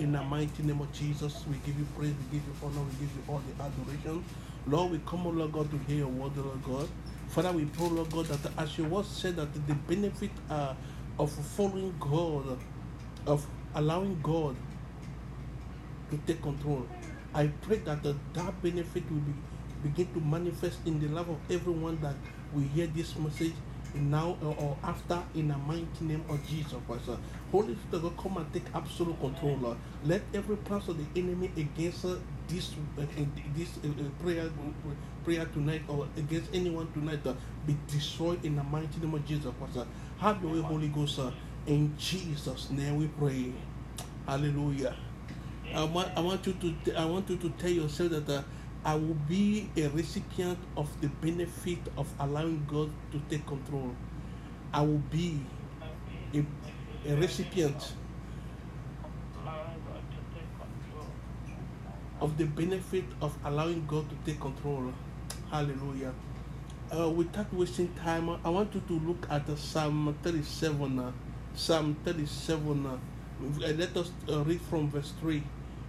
In the mighty name of Jesus, we give you praise, we give you honor, we give you all the adoration. Lord, we come, Lord God, to hear your word, Lord God. Father, we pray, Lord God, that as your word said that the benefit uh, of following God, of allowing God to take control, I pray that uh, that benefit will be, begin to manifest in the life of everyone that will hear this message now or after in the mighty name of Jesus Christ. Holy Spirit, God, come and take absolute control. Lord. Let every plan of the enemy against uh, this uh, this uh, uh, prayer prayer tonight or against anyone tonight uh, be destroyed in the mighty name of Jesus Christ. Have your way, Holy Ghost. Uh, in Jesus' name we pray. Hallelujah. I want, I want you to I want you to tell yourself that uh, I will be a recipient of the benefit of allowing God to take control. I will be a, a recipient of the benefit of allowing God to take control. Hallelujah. Uh, without wasting time, I want you to look at uh, Psalm 37. Uh, Psalm 37. Uh, let us uh, read from verse 3.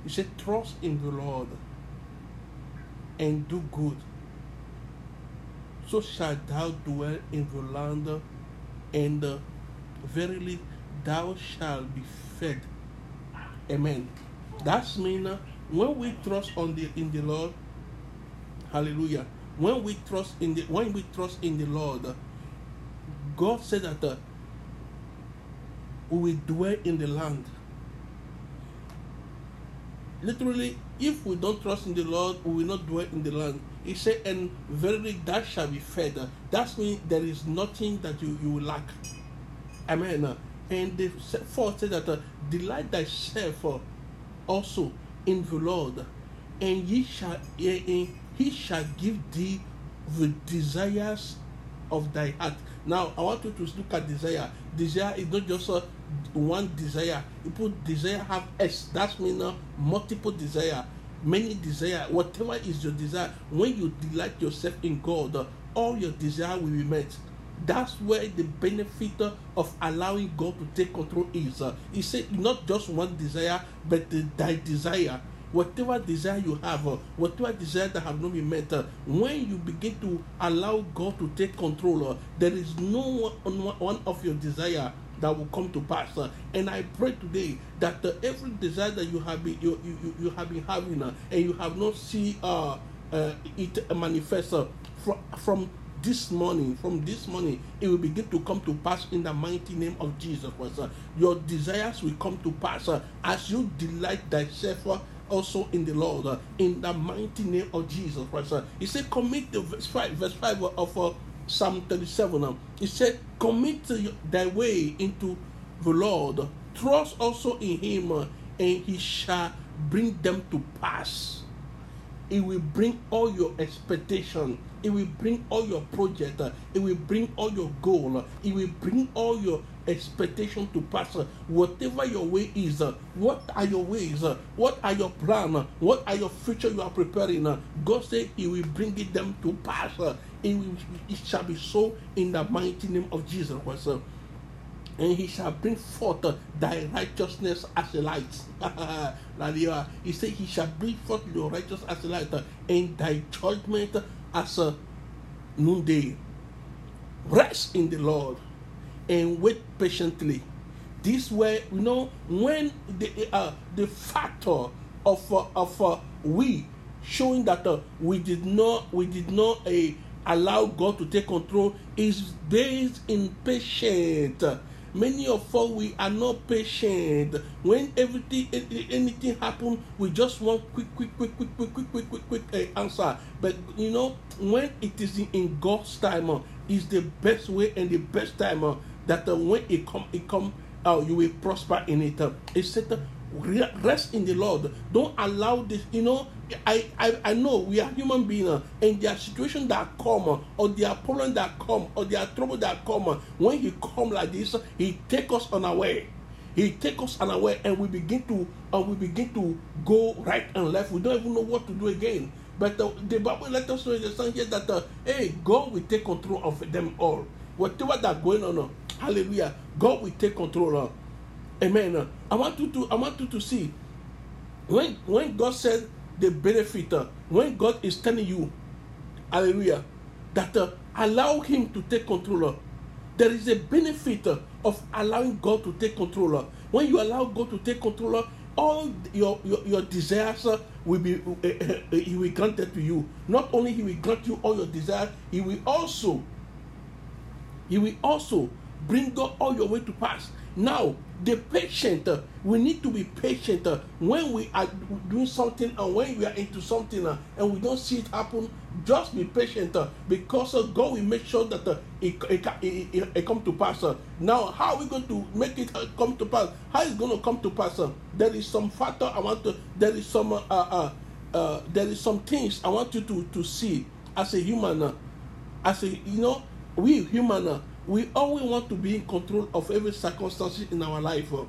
It said, Trust in the Lord and do good. So shalt thou dwell in the land, and uh, verily thou shalt be fed. Amen. That's mean uh, when we trust on the in the Lord, hallelujah. When we trust in the when we trust in the Lord, uh, God said that uh, we dwell in the land. Literally, if we don't trust in the Lord, we will not dwell in the land. He said, and verily that shall be fed. That means there is nothing that you, you will lack. Amen. And the fourth said that uh, delight thyself uh, also in the Lord, and he shall and he shall give thee the desires of thy heart. Now I want you to look at desire. Desire is not just uh, one desire. Put desire have S. That's mean uh, multiple desire, many desire. Whatever is your desire, when you delight yourself in God, all your desire will be met. That's where the benefit of allowing God to take control is. He said, not just one desire, but the, thy desire whatever desire you have, uh, whatever desire that have not been met, uh, when you begin to allow God to take control, uh, there is no one, one of your desire that will come to pass. Uh, and I pray today that uh, every desire that you have been you, you, you have been having uh, and you have not seen uh, uh, it manifest uh, from, from this morning, from this morning, it will begin to come to pass in the mighty name of Jesus Christ. Your desires will come to pass as you delight thyself also in the Lord, uh, in the mighty name of Jesus Christ. Uh, he said, commit the verse 5, verse 5 of uh, Psalm 37. Uh, he said, commit thy way into the Lord, trust also in him, uh, and he shall bring them to pass. It will bring all your expectation. It will bring all your project. It will bring all your goal. It will bring all your expectation to pass. Whatever your way is, what are your ways? What are your plan? What are your future you are preparing? God said He will bring it them to pass. It, will, it shall be so in the mighty name of Jesus Christ. And he shall bring forth thy righteousness as a light. he said, He shall bring forth your righteousness as a light, and thy judgment as a noonday. Rest in the Lord and wait patiently. This way, you know, when the uh, the factor of uh, of uh, we showing that uh, we did not we did not uh, allow God to take control is based in patience. Many of us we are not patient. When everything anything happen, we just want quick, quick, quick, quick, quick, quick, quick, quick, quick uh, answer. But you know, when it is in God's time, uh, is the best way and the best time. Uh, that uh, when it come, it come, uh, you will prosper in it. Uh, it said, uh, rest in the Lord. Don't allow this. You know, I I, I know we are human beings, uh, and there are situations that come, uh, or there are problems that come, or there are trouble that come. Uh, when He come like this, He take us on our way. He take us unaware, and we begin to and we begin to go right and left. We don't even know what to do again. But the, the Bible let us know in the song here that uh, hey, God will take control of them all. Whatever that going on, Hallelujah. God will take control. of. Amen. I want you to I want you to see when when God said the benefit, uh, when God is telling you, hallelujah, that uh, allow him to take control. uh, there is a benefit uh, of allowing God to take control. uh. When you allow God to take control, uh, all your your, your desires will be uh, he will grant it to you. Not only he will grant you all your desires, he will also he will also bring God all your way to pass. Now, the patient, uh, we need to be patient uh, when we are doing something and when we are into something uh, and we don't see it happen. Just be patient uh, because uh, God will make sure that uh, it, it, it, it, it come to pass. uh. Now, how are we going to make it uh, come to pass? How is going to come to pass? uh? There is some factor I want to. There is some. Uh, uh, uh, there is some things I want you to to see as a human. Uh, as a you know we human uh, we always want to be in control of every circumstance in our life uh.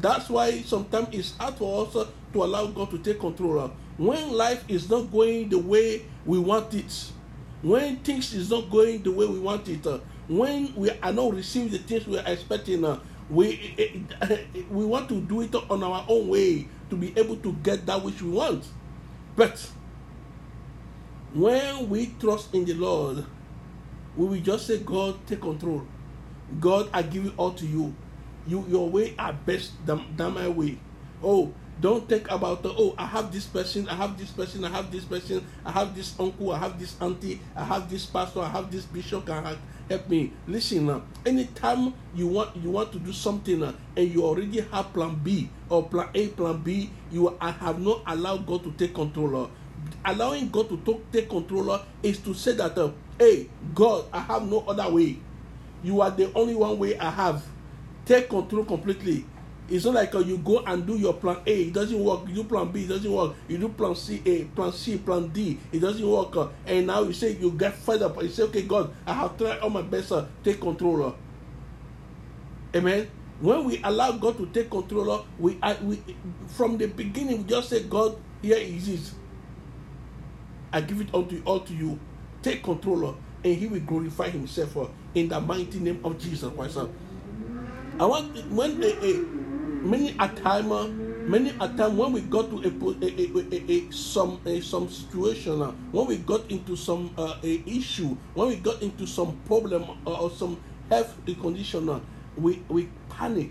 that's why sometimes it's hard for us uh, to allow god to take control uh. when life is not going the way we want it when things is not going the way we want it uh, when we are not receiving the things we are expecting we we want to do it on our own way to be able to get that which we want but when we trust in the Lord, we will just say, God, take control. God, I give it all to you. You your way are best than, than my way. Oh, don't think about the, oh, I have this person, I have this person, I have this person, I have this uncle, I have this auntie, I have this pastor, I have this bishop can help me. Listen now, anytime you want you want to do something and you already have plan B or plan A, plan B, you I have not allowed God to take control. allowing God to take control is to say that, uh, hey, God, I have no other way. You are the only one way I have. Take control completely. It's not like uh, you go and do your plan A, it doesn't work. You do plan B, it doesn't work. You do plan C, A, plan C, plan D, it doesn't work. uh, and now you say you get fed up. You say, okay, God, I have tried all my best. Uh, take control. uh. Amen. When we allow God to take control, uh, we, we from the beginning we just say, God, here it is. I give it unto all to you. Take control, and He will glorify Himself in the mighty name of Jesus Christ. I want when a, a many a time, uh, many a time when we got to a, a, some some situation, when we got into some uh, issue, when we got into some problem or some health condition, we we panic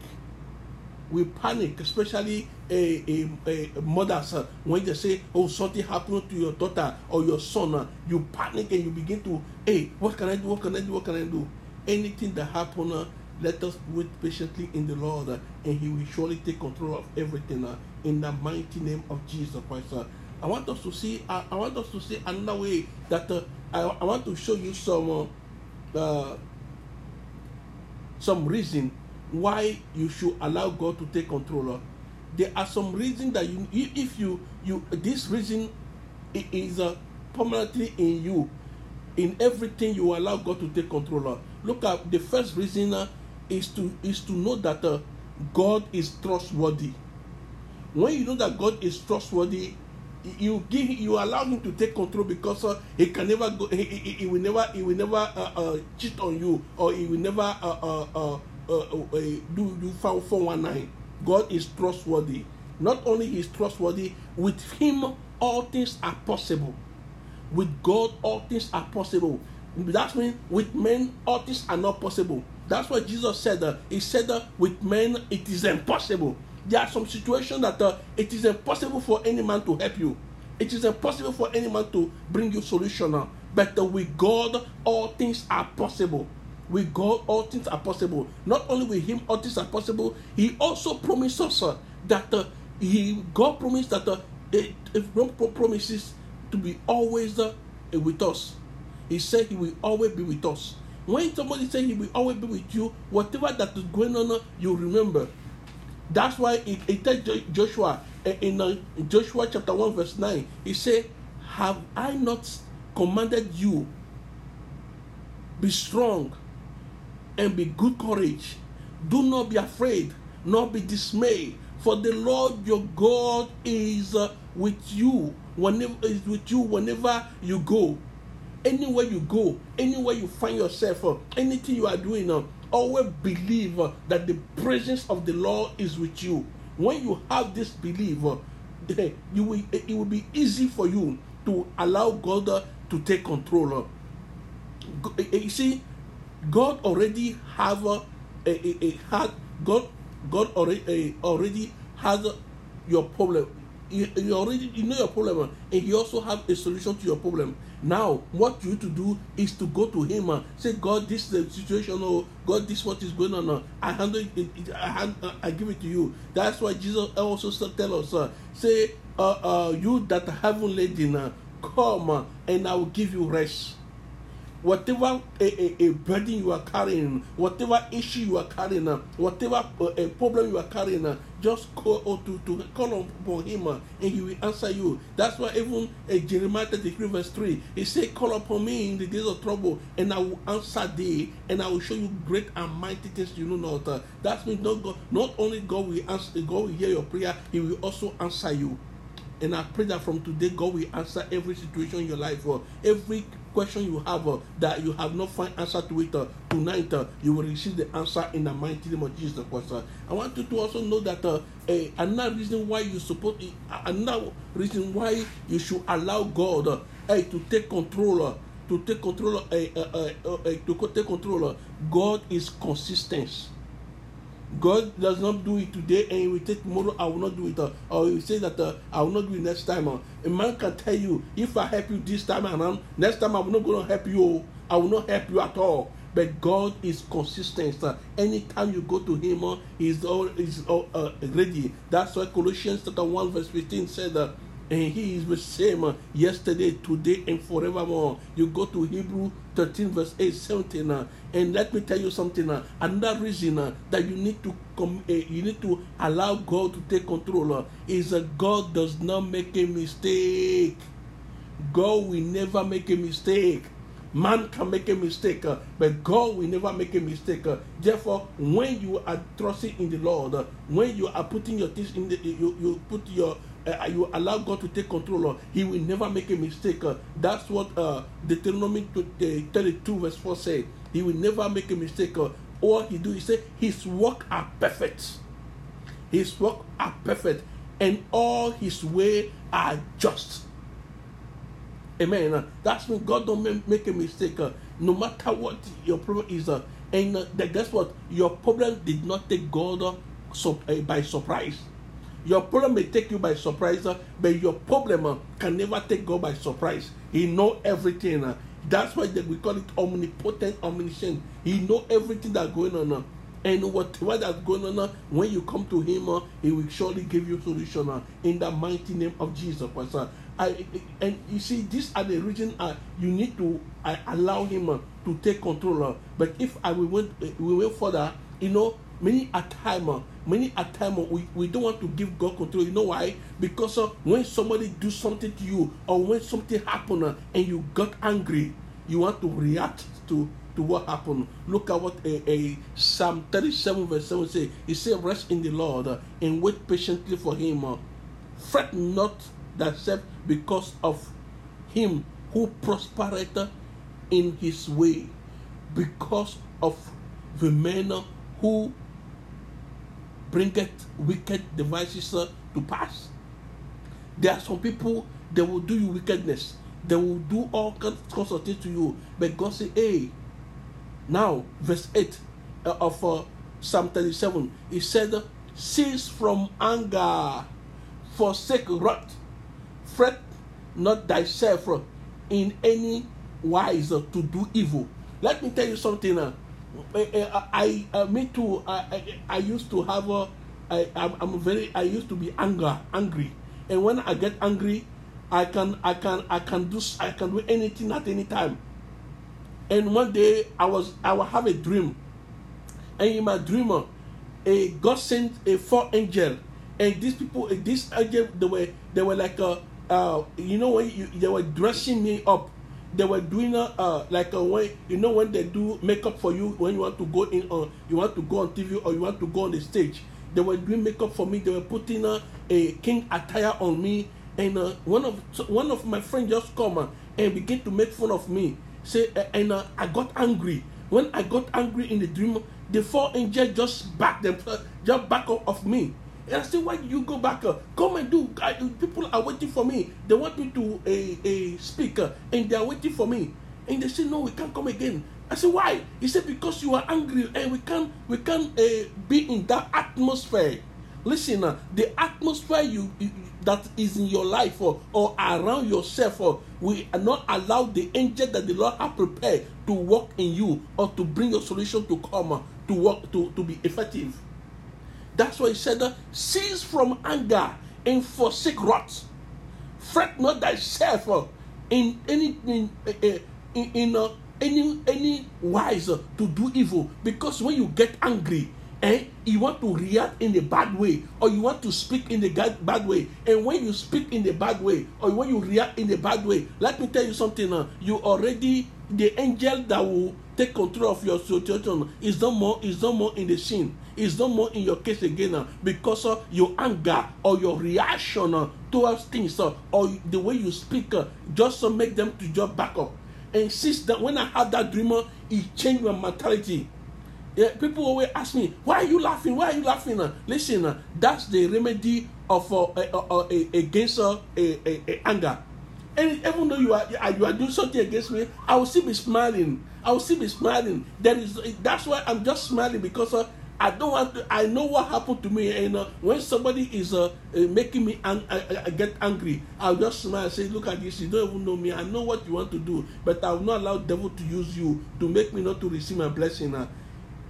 we panic, especially a, a, a mothers when they say, "Oh, something happened to your daughter or your son." Uh, you panic and you begin to, "Hey, what can I do? What can I do? What can I do?" Anything that happen, uh, let us wait patiently in the Lord, uh, and He will surely take control of everything. In the mighty name of Jesus Christ. I want us to see. I, I want us to see another way that uh, I, I want to show you some. Uh, some reason why you should allow God to take control. There are some reasons that you, if you, you, this reason is uh, permanently in you, in everything you allow God to take control. of. Look at the first reason uh, is to is to know that uh, God is trustworthy. When you know that God is trustworthy, you give you allow him to take control because uh, he can never go he, he, he will never he will never uh, uh, cheat on you or he will never uh, uh, uh, uh, uh, do do four one nine. God is trustworthy. Not only he is trustworthy, with him all things are possible. With God, all things are possible. That means with men, all things are not possible. That's what Jesus said. uh, he said uh, with men, it is impossible. There are some situations that uh, it is impossible for any man to help you. It is impossible for any man to bring you solution. uh, but uh, with God, all things are possible. With God, all things are possible. Not only with Him, all things are possible. He also promised us uh, that uh, He God promised that uh, if God promises to be always uh, with us. He said He will always be with us. When somebody say He will always be with you, whatever that is going on, uh, you remember. That's why it, it tells Joshua eh, in uh, Joshua chapter 1, verse 9, he said, Have I not commanded you? Be strong and be good courage. Do not be afraid, nor be dismayed, for the Lord your God is uh, with you whenever is with you whenever you go. Anywhere you go, anywhere you find yourself, uh, anything you are doing, uh, always believe uh, that the presence of the Lord is with you. When you have this belief, uh, you will, it will be easy for you to allow God uh, to take control. eh, eh, You see, God already have a, a, a, had God God already already has your problem. You, you already you know your problem, uh, and He also have a solution to your problem. Now, what you to do is to go to Him and say, God, this is the situation. Oh, God, this what is going on. uh, I handle it. it- I, hand, uh, I give it to you. That's why Jesus also tell us, uh, say, uh, uh, you that haven't laden, uh, come and I will give you rest whatever a, a, a burden you are carrying, whatever issue you are carrying, whatever uh, a problem you are carrying, just call to, to call upon him and he will answer you. That's why even uh, Jeremiah 33 verse 3, he said, Call upon me in the days of trouble, and I will answer thee, and I will show you great and mighty things you know not. That means not, God, not only God will answer, God will hear your prayer, he will also answer you. And I pray that from today, God will answer every situation in your life, every question you have uh, that you have not find answer to it uh, tonight. Uh, you will receive the answer in the mighty name of Jesus Christ. Uh, I want you to also know that uh, another reason why you support, another reason why you should allow God uh, to take control. To take control, to take control. God is consistent. God does not do it today and he will take tomorrow, I will not do it. Uh, or he will say that uh, I will not do it next time. Uh. A man can tell you, if I help you this time around, next time I'm not going to help you. oh. I will not help you at all. But God is consistent. Uh, anytime you go to Him, uh, He's all is all, uh, ready. That's why Colossians chapter 1, verse 15 said that. And he is the same uh, yesterday, today, and forevermore. You go to Hebrew 13, verse 8, 17, uh, and let me tell you something. Uh, another reason that you need to come, you need to allow God to take control is that God does not make a mistake. God will never make a mistake. Man can make a mistake, but God will never make a mistake. therefore, when you are trusting in the Lord, when you are putting your things in the, you, you put your, uh, you allow God to take control, uh, He will never make a mistake. uh. that's what uh, Deuteronomy 32 verse 4 say. He will never make a mistake. Uh, all He do, He say, His work are perfect. His work are perfect, and all His way are just. Amen. That's when God don't make a mistake. no matter what your problem is, and guess what? Your problem did not take God by surprise. Your problem may take you by surprise, but your problem uh, can never take God by surprise. He know everything. uh. that's why we call it omnipotent, omniscient. He know everything that's going on. uh. And whatever that's going on, when you come to Him, He will surely give you solution in the mighty name of Jesus Christ. I, and you see, these are the reason uh, you need to uh, allow Him uh, to take control. But if I will went, we went further, you know, many a time, uh, many a time uh, we, we don't want to give God control. You know why? Because uh, when somebody do something to you, or when something happen uh, and you got angry, you want to react to to what happened. Look at what a, a Psalm 37 verse 7 say. He said, Rest in the Lord uh, and wait patiently for him. uh, fret not thyself because of him who prospereth in his way, because of the man who bringeth wicked devices uh, to pass. There are some people they will do you wickedness. They will do all kinds of things to you. But God say, hey, now verse 8 uh, of uh, Psalm 37, he said, cease from anger, forsake wrath, fret not thyself in any wise uh, to do evil. Let me tell you something. Uh, I, I, uh, me too. I, I, I used to have a, I, I'm, very. I used to be anger, angry, and when I get angry, I can, I can, I can do, I can do anything at any time. And one day I was, I will have a dream, and in my dream, uh, a God sent a four angel, and these people, uh, this angel, they were, they were like, uh, uh, you know, when you, they were dressing me up. They were doing uh, uh like a way, you know, when they do makeup for you when you want to go in on, you want to go on TV or you want to go on the stage. They were doing makeup for me. They were putting uh, a king attire on me, and uh, one of one of my friends just come uh, and begin to make fun of me. Say, uh, and uh, I got angry. When I got angry in the dream, the four angels just back them, just back off of me. And I said, why you go back? Uh, come and do. I, people are waiting for me. They want me to uh, uh, speak, uh, and they are waiting for me. And they say, no, we can't come again. I said, why? He said, because you are angry, and we can't, we can't uh, be in that atmosphere. Listen, uh, the atmosphere you, you that is in your life or, or around yourself, or we are not allow the angel that the Lord has prepared to work in you or to bring your solution to come uh, to work to, to be effective. That's why he said, cease from anger and forsake wrath. Fret not thyself uh, in any in, uh, uh in, in uh, any any wise uh, to do evil because when you get angry and you want to react in a bad way or you want to speak in a bad way and when you speak in a bad way or when you react in a bad way let me tell you something uh, you already the angel that will take control of your situation is no more is no more in the scene is no more in your case again uh, because of your anger or your reaction uh, towards things uh, or the way you speak just to make them to just back up and since that when i had that dream uh, it changed my mentality yeah, people always ask me, why are you laughing? Why are you laughing? Uh, listen, uh, that's the remedy of uh, uh, against anger. And even though you are you are doing something against me, I will still be smiling. I will still be smiling. That is that's why I'm just smiling because uh, I don't want to, I know what happened to me, and uh, when somebody is uh, uh, making me ang- I, I, get angry, I'll just smile and say, "Look at this. You don't even know me. I know what you want to do, but I will not allow devil to use you to make me not to receive my blessing." Uh,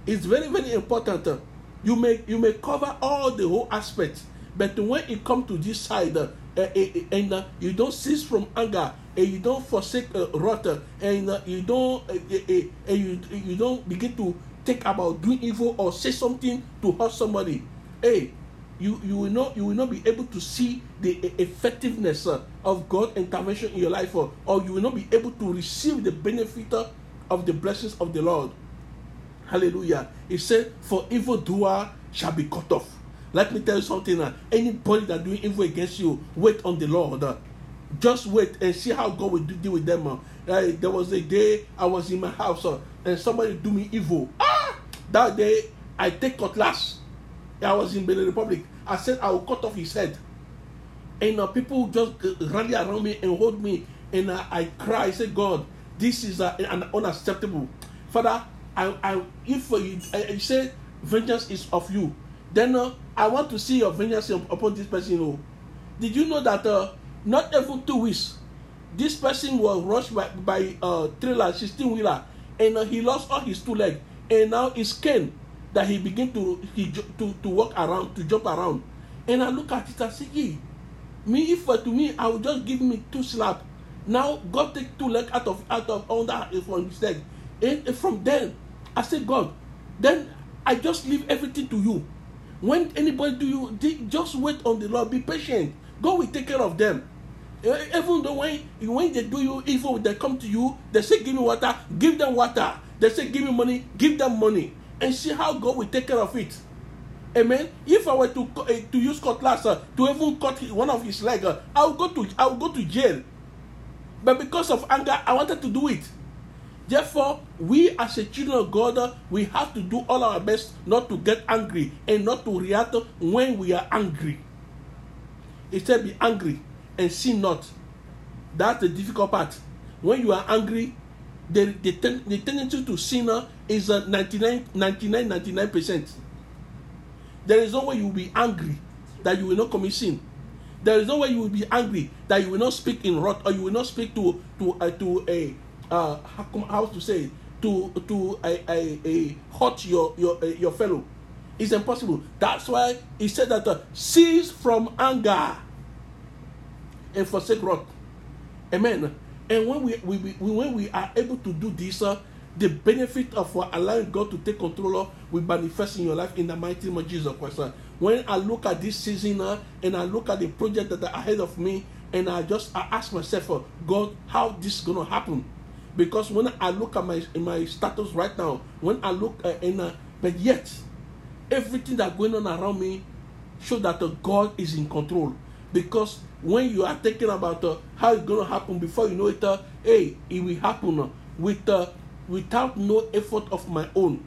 it's very, very important. Uh, you may you may cover all the whole aspects, but when it comes to this side, uh, uh, uh, and uh, you don't cease from anger, and you don't forsake uh, wrath, and uh, you don't uh, uh, uh, and you you don't begin to think about doing evil or say something to hurt somebody. Hey, you you will not you will not be able to see the effectiveness uh, of God intervention in your life, or, or you will not be able to receive the benefit uh, of the blessings of the Lord. Hallelujah. He said, For evil doer shall be cut off. Let me tell you something. Uh, anybody that doing evil against you, wait on the Lord. Uh, just wait and see how God will deal with them. Uh, uh, there was a day I was in my house uh, and somebody do me evil. Ah! That day I take cutlass. I was in Benin Republic. I said I will cut off his head. And uh, people just uh, rally around me and hold me. And uh, I cry. I say, God, this is uh, an unacceptable. Father, I, I if you, I, say vengeance is of you, then uh, I want to see your vengeance upon this person. You know. Did you know that uh, not even two weeks, this person was rushed by, by uh, trailer, 16 wheeler, and uh, he lost all his two legs, and now it's cane that he begin to he to to walk around to jump around, and I look at it and say, hey, me if uh, to me I would just give me two slap. Now God take two legs out of out of under from his leg, and, and from then I said, God, then I just leave everything to you. When anybody do you, just wait on the Lord. Be patient. God will take care of them. Eh, even though when, when they do you evil, they come to you, they say, Give me water, give them water. They say, Give me money, give them money. And see how God will take care of it. Amen. If I were to uh, to use cutlass uh, to even cut one of his leg, uh, I would go to I would go to jail. But because of anger, I wanted to do it. Therefore, we as a children of God, we have to do all our best not to get angry and not to react when we are angry. Instead, be angry and sin not. That's the difficult part. When you are angry, the, the, ten, the tendency to sin is uh, 99, 99, 99%. There is no way you will be angry that you will not commit sin. There is no way you will be angry that you will not speak in wrath or you will not speak to to uh, to a uh, how, how to say it? to to a, a, a hurt your your uh, your fellow. It's impossible. That's why he said that uh, cease from anger and forsake wrath. Amen. And when we, we, we, when we are able to do this, uh, the benefit of uh, allowing God to take control of will manifest in your life in the mighty name of Jesus Christ. Uh, when I look at this season uh, and I look at the project that are ahead of me, and I just I ask myself, uh, God, how this gonna happen? because when I look at my my status right now, when I look uh, in, uh, but yet everything that going on around me show that uh, God is in control. Because when you are thinking about uh, how it's going to happen before you know it, uh, hey, it will happen uh, with uh, without no effort of my own.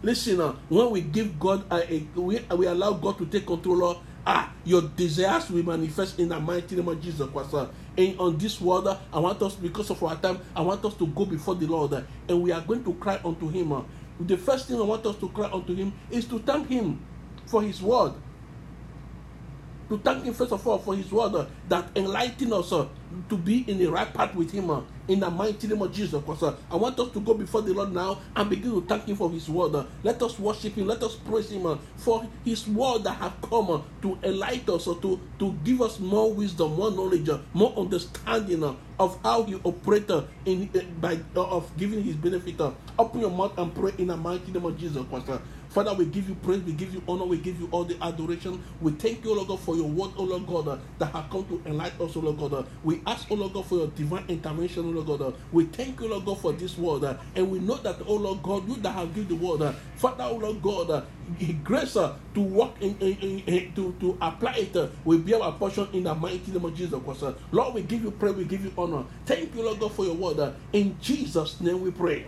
Listen, uh, when we give God, a, a, we, we allow God to take control of ah, your desires will manifest in the mighty name of Jesus Christ. Uh, and on this world, uh, I want us, because of our time, I want us to go before the Lord uh, and we are going to cry unto Him. Uh, the first thing I want us to cry unto Him is to thank Him for His word to thank Him first of all for His word uh, that enlighten us uh, to be in the right path with Him uh, in the mighty name of Jesus. Because uh, I want us to go before the Lord now and begin to thank Him for His word. Uh, let us worship Him. Let us praise Him uh, for His word that have come to enlighten us, to to give us more wisdom, more knowledge, more understanding of how He operates uh, in by of giving His benefit. Open your mouth and pray in the mighty name of Jesus. Christ. Father, we give you praise, we give you honor, we give you all the adoration. We thank you, O Lord God, for your word, O Lord God, uh, that have come to enlighten us, O Lord God. Uh, we ask, O Lord God, for your divine intervention, O Lord God. Uh, we thank you, O Lord God, for this word. Uh. And we know that, O Lord God, you that have given the word, uh. Father, O Lord God, uh, grace to walk in, in, in, in, to, to apply it will be our portion in the mighty name of Jesus Christ. Lord, we give you praise, we give you honor. Thank you, Lord God, for your word. In Jesus' name we pray.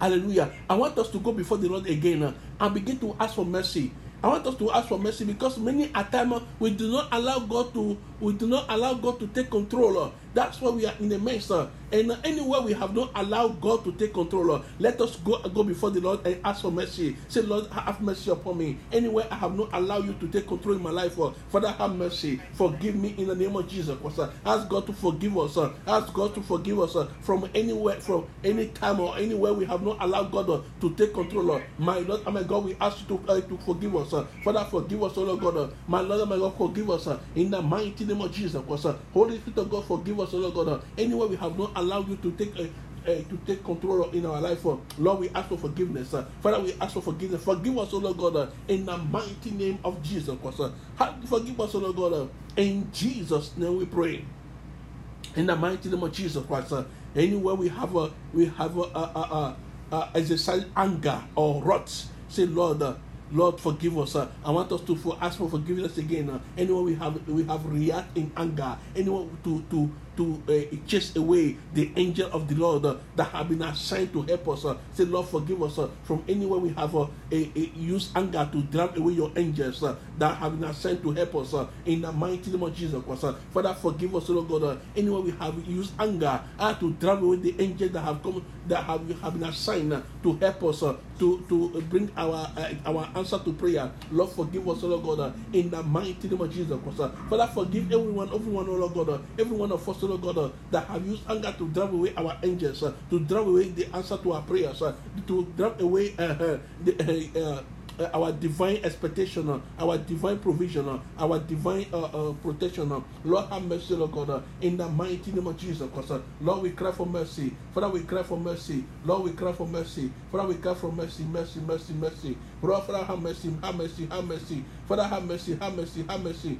Hallelujah. I want us to go before the Lord again uh, and begin to ask for mercy. I want us to ask for mercy because many a time uh, we do not allow God to we do not allow God to take control. Uh, that's why we are in the mess. Uh, and anywhere we have not allowed God to take control, let us go go before the Lord and ask for mercy. Say, Lord, have mercy upon me. Anywhere I have not allowed you to take control in my life, Father, have mercy. Forgive me in the name of Jesus. Ask God to forgive us. Ask God to forgive us from anywhere, from any time or anywhere we have not allowed God to take control. My Lord my God, we ask you to, uh, to forgive us. Uh, Father, forgive us, oh Lord God. My Lord my God, forgive us in the mighty name of Jesus. Holy Spirit of God, forgive us, oh Lord God. Anywhere we have not allowed you to take uh, uh, to take control in our life. Uh, Lord, we ask for forgiveness. Uh, Father, we ask for forgiveness. Forgive us, O Lord God, uh, in the mighty name of Jesus Christ. Forgive us, O Lord God, in Jesus' name we pray. In the mighty name of Jesus Christ. Anywhere we have a we have a, a, a, a, a exercise anger or wrath, say, Lord. Lord, forgive us. Uh, I want us to for, ask for forgiveness again. Uh, anyone we have we have react in anger. Anyone to to to uh, chase away the angel of the Lord uh, that have been assigned to help us. Uh, say, Lord, forgive us uh, from anywhere we have uh, a, a use anger to drive away your angels uh, that have been assigned to help us uh, in the mighty name of Jesus Christ. Father, forgive us, Lord God. Anywhere we have used anger uh, to drive away the angels that have come that have, have been assigned to help us to to bring our uh, our answer to prayer. Lord, forgive us, Lord God, in the mighty name of Jesus Christ. Father, forgive everyone, everyone, Lord God, every one of us, Lord God, uh, that have used anger to drive away our angels, uh, to drive away the answer to our prayers, uh, to drive away uh, uh, the, uh, our divine expectation, our divine provision, our divine protection. Lord, have mercy, Lord God, in the mighty name of Jesus. Uh, Lord, we cry for mercy. Father, we cry for mercy. Lord, we cry for mercy. Father, we cry for mercy, mercy, mercy, mercy. Lord, Father, have mercy, have mercy, have mercy. Father, have mercy, have mercy, have mercy.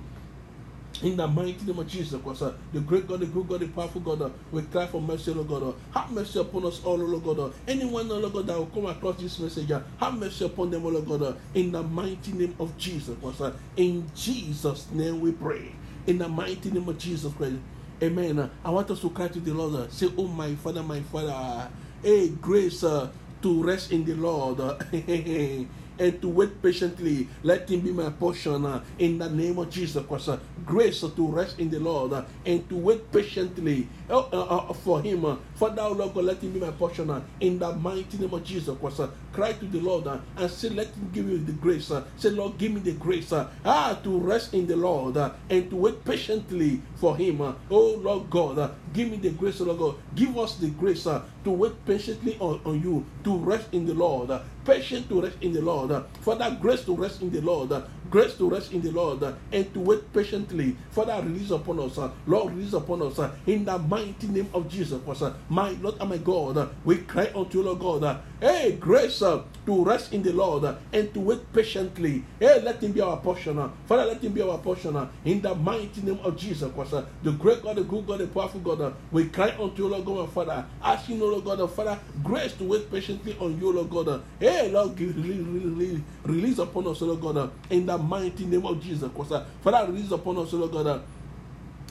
In the mighty name of Jesus Christ, uh, the great God, the good God, the powerful God, uh, we cry for mercy, Lord God. Uh, have mercy upon us all, Lord God. Uh, anyone, Lord God, that will come across this message, uh, have mercy upon them, Lord God. Uh, in the mighty name of Jesus Christ. Uh, in Jesus' name we pray. In the mighty name of Jesus Christ. Amen. Uh, I want us to cry to the Lord. Uh, say, Oh, my Father, my Father. Uh, hey, grace uh, to rest in the Lord. Uh, and to wait patiently. Let him be my portion uh, in the name of Jesus Christ. Uh, grace uh, to rest in the Lord uh, and to wait patiently uh, uh, for him. Uh, Father, oh Lord God, let him be my portion uh, in the mighty name of Jesus Christ. Uh, cry to the Lord uh, and say, Let him give you the grace. Uh, say, Lord, give me the grace uh, ah, to rest in the Lord uh, and to wait patiently for him. Uh, oh Lord God, uh, give me the grace, Lord God. Give us the grace uh, to wait patiently on, on you, to rest in the Lord. Uh, patient to rest in the Lord. Uh, Father, grace to rest in the Lord. Grace to rest in the Lord and to wait patiently. Father, release upon us. Uh, Lord, release upon us uh, in the mighty name of Jesus Christ. Uh, my Lord and my God, uh, we cry unto you, Lord God. Uh, hey, grace uh, to rest in the Lord and to wait patiently. Hey, let him be our portion. Father, let him be our portion in the mighty name of Jesus Christ. The great God, the good God, the powerful God. We cry unto you, Lord God, my Father. Asking, Lord God, Father, grace to wait patiently on you, Lord God. Hey, Lord, release, upon us, Lord God, in the mighty name of Jesus Christ. Father, release upon us, Lord God.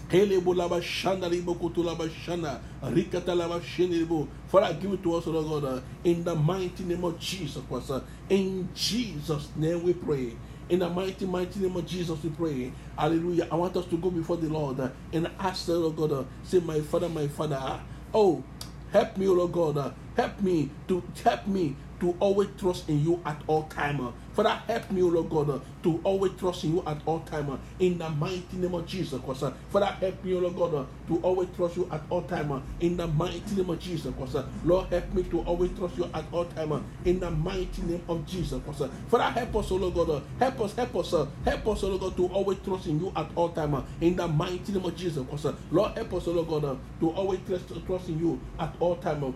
Helebo laba shanda libo kutu laba shanda. Rikata laba. Father, give it to us, Lord God, in the mighty name of Jesus Christ. In Jesus' name we pray. In the mighty, mighty name of Jesus, we pray. Hallelujah. I want us to go before the Lord and ask the Lord God, say, My Father, my Father, oh, help me, Lord God, help me to help me to always trust in you at all time. Father, help me, O Lord God, to always trust in you at all time. in the mighty name of Jesus Christ. Father, help me, O Lord God, to always trust you at all time. in the mighty name of Jesus Christ. Lord, help me to always trust you at all time. in the mighty name of Jesus Christ. Father, help us, O Lord God. help us, help us, help us, O Lord God, to always trust in you at all time. in the mighty name of Jesus Christ. Lord, help us, O Lord God, to always trust, trust in you at all time.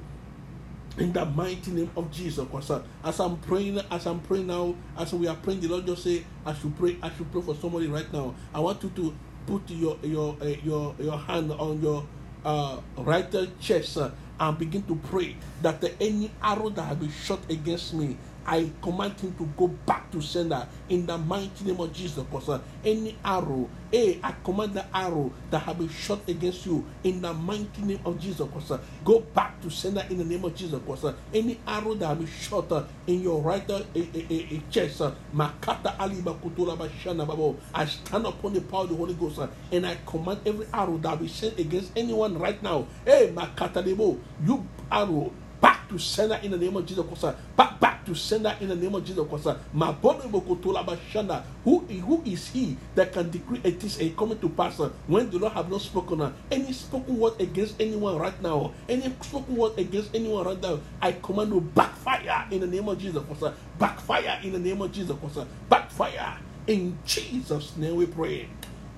In the mighty name of Jesus Christ. As I'm praying, as I'm praying now, as we are praying, the Lord just say, I should pray, I should pray for somebody right now. I want you to put your your uh, your your hand on your uh, right chest uh, and begin to pray that any arrow that has been shot against me, I command him to go back to sender in the mighty name of Jesus Christ. Any arrow, hey, I command the arrow that have been shot against you in the mighty name of Jesus Christ. Go back to sender in the name of Jesus Christ. Any arrow that have been shot uh, in your right uh, eh, eh, eh, eh, chest, uh, Makata Babo, I stand upon the power of the Holy Ghost uh, and I command every arrow that will be sent against anyone right now. Hey, Makata you arrow to sender in the name of Jesus Christ. Back, back to sender in the name of Jesus Christ. Who, who is he that can decree it is a thing and coming to pass uh, when the Lord have not spoken? uh, Any spoken word against anyone right now, any spoken word against anyone right now, I command you backfire in the name of Jesus Christ. Backfire in the name of Jesus Christ. Backfire. In Jesus' name we pray.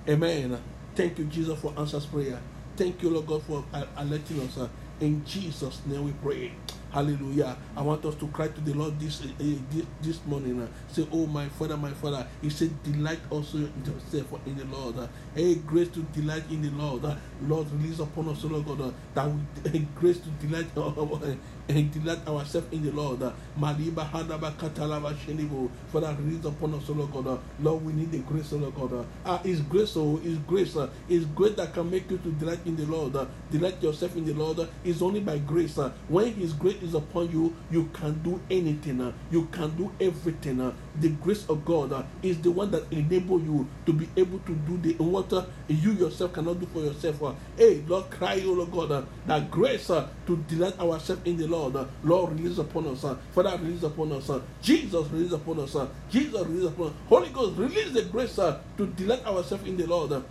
Amen. Thank you, Jesus, for answers prayer. Thank you, Lord God, for uh, alerting us. uh, in Jesus' name we pray. Hallelujah. I want us to cry to the Lord this uh, this, this morning. uh, say, Oh, my Father, my Father. He said, Delight also yourself in the Lord. uh, hey, grace to delight in the Lord. uh, Lord, release upon us, Lord God, uh, that we grace to delight and delight ourselves in the Lord. uh, Maliba Hadaba Katalaba Shenibo. Father, release upon us, Lord God. uh, Lord, we need the grace, Lord God. uh, Ah, it's grace, oh, it's grace. uh, It's grace that can make you to delight in the Lord. uh, Delight yourself in the Lord. uh, It's only by grace. uh, When His grace is upon you, you can do anything. uh, You can do everything. uh, The grace of God uh, is the one that enable you to be able to do the what uh, you yourself cannot do for yourself. Uh. Hey, Lord, cry, O Lord God, uh, that grace to delight ourselves in the Lord. Lord, release upon us. Father, release upon us. Jesus, release upon us. Jesus, release upon us. Holy Ghost, release the grace to delight ourselves in the Lord.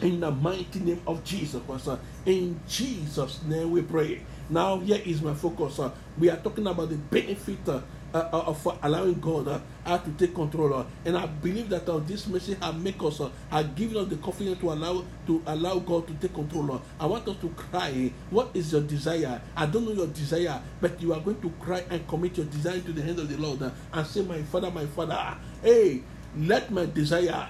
In the mighty name of Jesus uh, In Jesus' name we pray. Now, here is my focus. We are talking about the benefit uh, uh, of allowing God uh, to take control. And I believe that this message has make us, has given us the confidence to allow to allow God to take control. I want us to cry. What is your desire? I don't know your desire, but you are going to cry and commit your desire to the hands of the Lord and say, "My Father, my Father, hey, let my desire,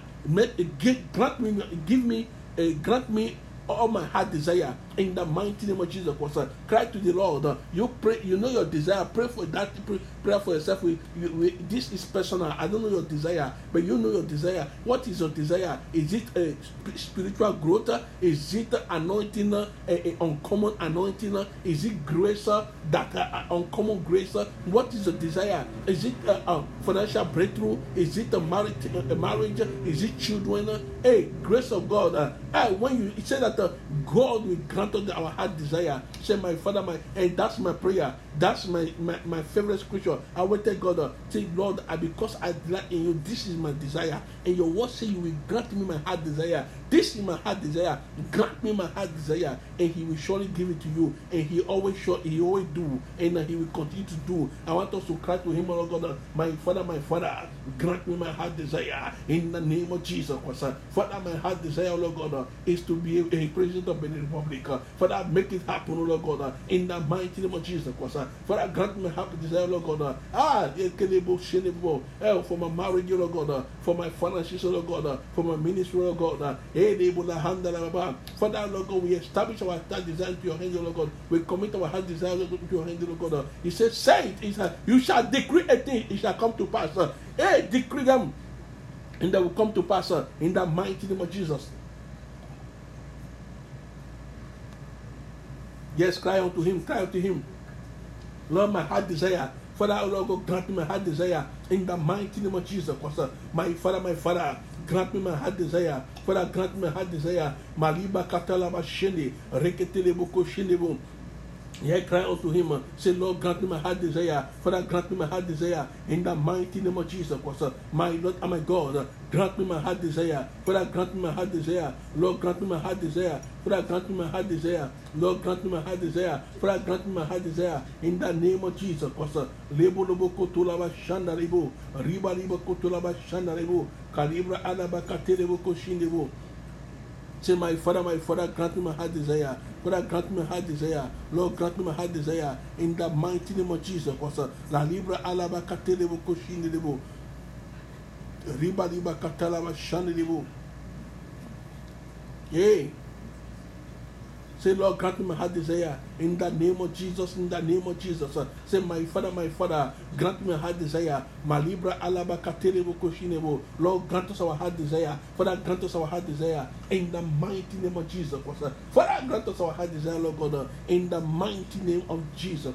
grant me, give me, uh, grant me." All my heart desire in the mighty name of Jesus Christ. Cry to the Lord. You pray, you know your desire. Pray for that. Pray, pray for yourself. We, we, this is personal. I don't know your desire, but you know your desire. What is your desire? Is it a spiritual growth? Is it anointing? A, a uncommon anointing? Is it grace? uh, That uh, uh, uncommon grace? What is your desire? Is it uh, uh, financial breakthrough? Is it a marriage? A marriage? Is it children? Hey, grace of God. Uh, hey, when you say that uh, God will grant us our heart desire. Say, my Father, my and that's my prayer. That's my my, my favorite scripture. I tell God, uh, say, Lord, I, because I delight in you, this is my desire. And your word say you will grant me my heart desire. This is my heart desire. Grant me my heart desire, and He will surely give it to you. And He always sure He always do, and uh, He will continue to do. I want us to cry to Him, oh God, uh, my Father, my Father, grant me my heart desire in the name of Jesus Christ. uh. Father, my heart desire, oh Lord God, uh, is to be a, a president of the Republic. Uh. Father, make it happen, oh Lord God, in the mighty name of Jesus Christ. Father, grant me my heart desire, Lord God. Ah, eh, for my marriage, oh Lord God, for my finances, oh Lord God, for my ministry, oh Lord God. Father, Lord God, we establish our heart desire to your hand, Lord God. We commit our heart desire God, to your hand, Lord God. He says, say it, you shall decree a thing, it shall come to pass. Hey, decree them, and they will come to pass in the mighty name of Jesus. Yes, cry unto him, cry unto him. Lord, my heart desire. Father, oh Lord, God, grant me my heart desire in the mighty name of Jesus. My Father, my Father, grant me my heart desire. Father, grant me my heart desire. Maliba katalaba shende, reketele boko shende Yeah, cry unto him. uh, Say, Lord, grant me my heart desire. Father, grant me my heart desire. In the mighty name of Jesus. Christ, uh, My Lord and my God, uh, grant me my heart desire. Father, grant me my heart desire. Lord, grant me my heart desire. Father, grant me my heart desire. Lord, grant me my heart desire. Father, grant me my heart desire. In the name of Jesus. Christ, uh, Lebo lobo kotolaba shanda lebo. Riba liba kotolaba shanda lebo. Kalibra alaba koshindebo. Say, my Father, my Father, grant me my heart desire. Father, grant me my heart desire. Lord, grant me my heart desire. In the mighty name of Jesus. La libra alaba katelebo koshindebo. Riba liba katalaba shandebo. Yay. Say, Lord, grant me my heart desire in the name of Jesus, in the name of Jesus. Say, my Father, my Father, grant me my heart desire. Malibra alaba katerebo koshinebo. Lord, grant us our heart desire. Father, grant us our heart desire in the mighty name of Jesus. Father, grant us our heart desire, Lord God, in the mighty name of Jesus.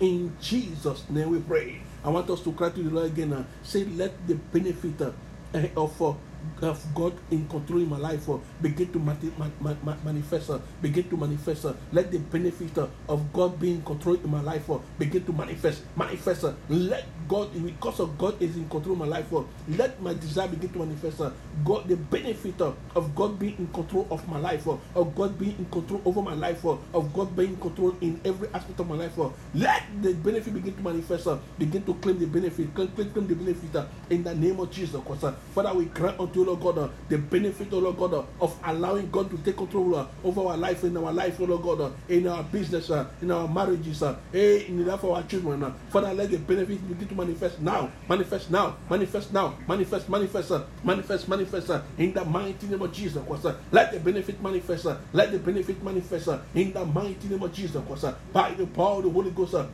In Jesus' name we pray. I want us to cry to the Lord again. Say, let the benefit uh, of uh, of God in control in my life uh, begin to manifest, uh, begin to manifest. uh, let the benefit uh, of God being in control in my life uh, begin to manifest, manifest. uh, let God, because of God is in control of my life, uh, let my desire begin to manifest. uh, God, the benefit uh, of God being in control of my life, uh, of God being in control over my life, uh, of God being in control in every aspect of my life. uh, let the benefit begin to manifest, uh, begin to claim the benefit, claim, claim, claim the benefit uh, in the name of Jesus. Uh, Father, we grant unto you, Lord God, uh, the benefit, oh Lord God, uh, of allowing God to take control uh, over our life, in our life, oh Lord God, uh, in our business, uh, in our marriages, uh, eh, in the life of our children. Uh, Father, let the benefit begin to manifest now, manifest now, manifest now, manifest, manifest, uh, manifest, manifest, uh, in the mighty name of Jesus. Christ, uh, let the benefit manifest, uh, let the benefit manifest, uh, in the mighty name of Jesus. Christ, uh, by the power of the Holy Ghost. Uh,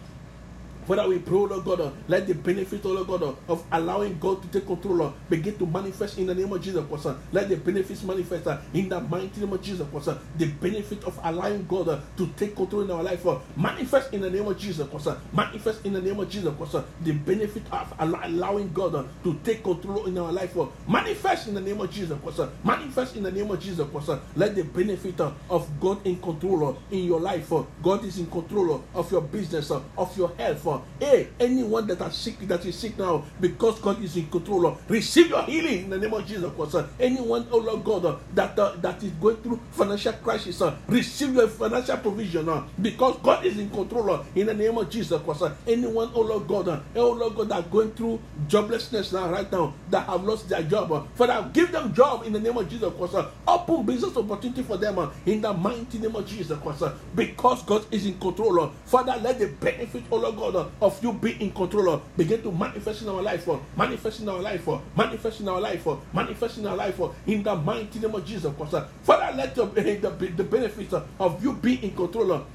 Father, we pray, Lord God, uh, let the benefit, Lord God, uh, of allowing God to take control uh, begin to manifest in the name of Jesus Christ. Uh, let the benefits manifest uh, in the mighty name of Jesus Christ. Uh, the benefit of allowing God to take control in our life manifest in the name of Jesus Christ. Manifest in the name of Jesus Christ. The benefit of allowing God to take control in our life manifest in the name of Jesus Christ. Manifest in the name of Jesus Christ. Let the benefit of God in control in your life. God is in control of your business, of your health. Uh, Hey, anyone that are sick, that is sick now, because God is in control, uh, receive your healing in the name of Jesus Christ. uh, Anyone, oh Lord God, uh, that uh, that is going through financial crisis, uh, receive your financial provision uh, because God is in control uh, in the name of Jesus Christ. uh, Anyone, oh Lord God, uh, oh Lord God, that going through joblessness now, right now, that have lost their job, uh, Father, give them job in the name of Jesus Christ. uh, Open business opportunity for them uh, in the mighty name of Jesus Christ. uh, Because God is in control, Father, let the benefit, oh Lord God, uh, of you be in control, of begin to manifest in our life, uh, manifest in our life, uh, manifest in our life, uh, manifest in our life, uh, in the mighty name of Jesus Christ. Father, let the, the, the benefits of you be in control. of